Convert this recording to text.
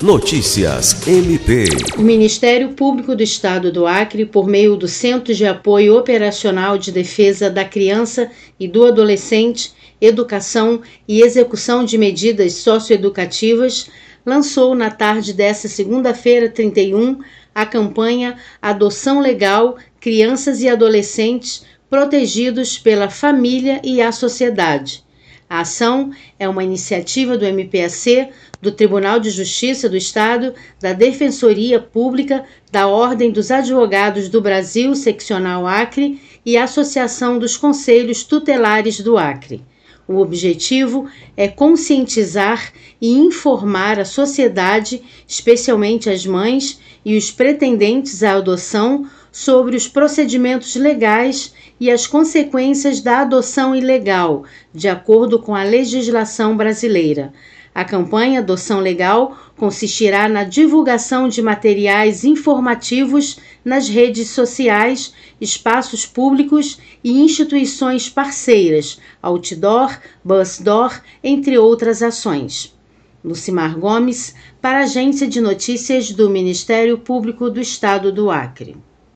Notícias MP. O Ministério Público do Estado do Acre, por meio do Centro de Apoio Operacional de Defesa da Criança e do Adolescente, Educação e Execução de Medidas Socioeducativas, lançou na tarde desta segunda-feira, 31, a campanha Adoção Legal Crianças e Adolescentes Protegidos pela Família e a Sociedade a ação é uma iniciativa do MPAC, do Tribunal de Justiça do Estado, da Defensoria Pública, da Ordem dos Advogados do Brasil, Seccional Acre e Associação dos Conselhos Tutelares do Acre. O objetivo é conscientizar e informar a sociedade, especialmente as mães e os pretendentes à adoção, sobre os procedimentos legais e as consequências da adoção ilegal, de acordo com a legislação brasileira. A campanha Adoção Legal consistirá na divulgação de materiais informativos nas redes sociais, espaços públicos e instituições parceiras, outdoor, busdoor, entre outras ações. Lucimar Gomes, para a Agência de Notícias do Ministério Público do Estado do Acre.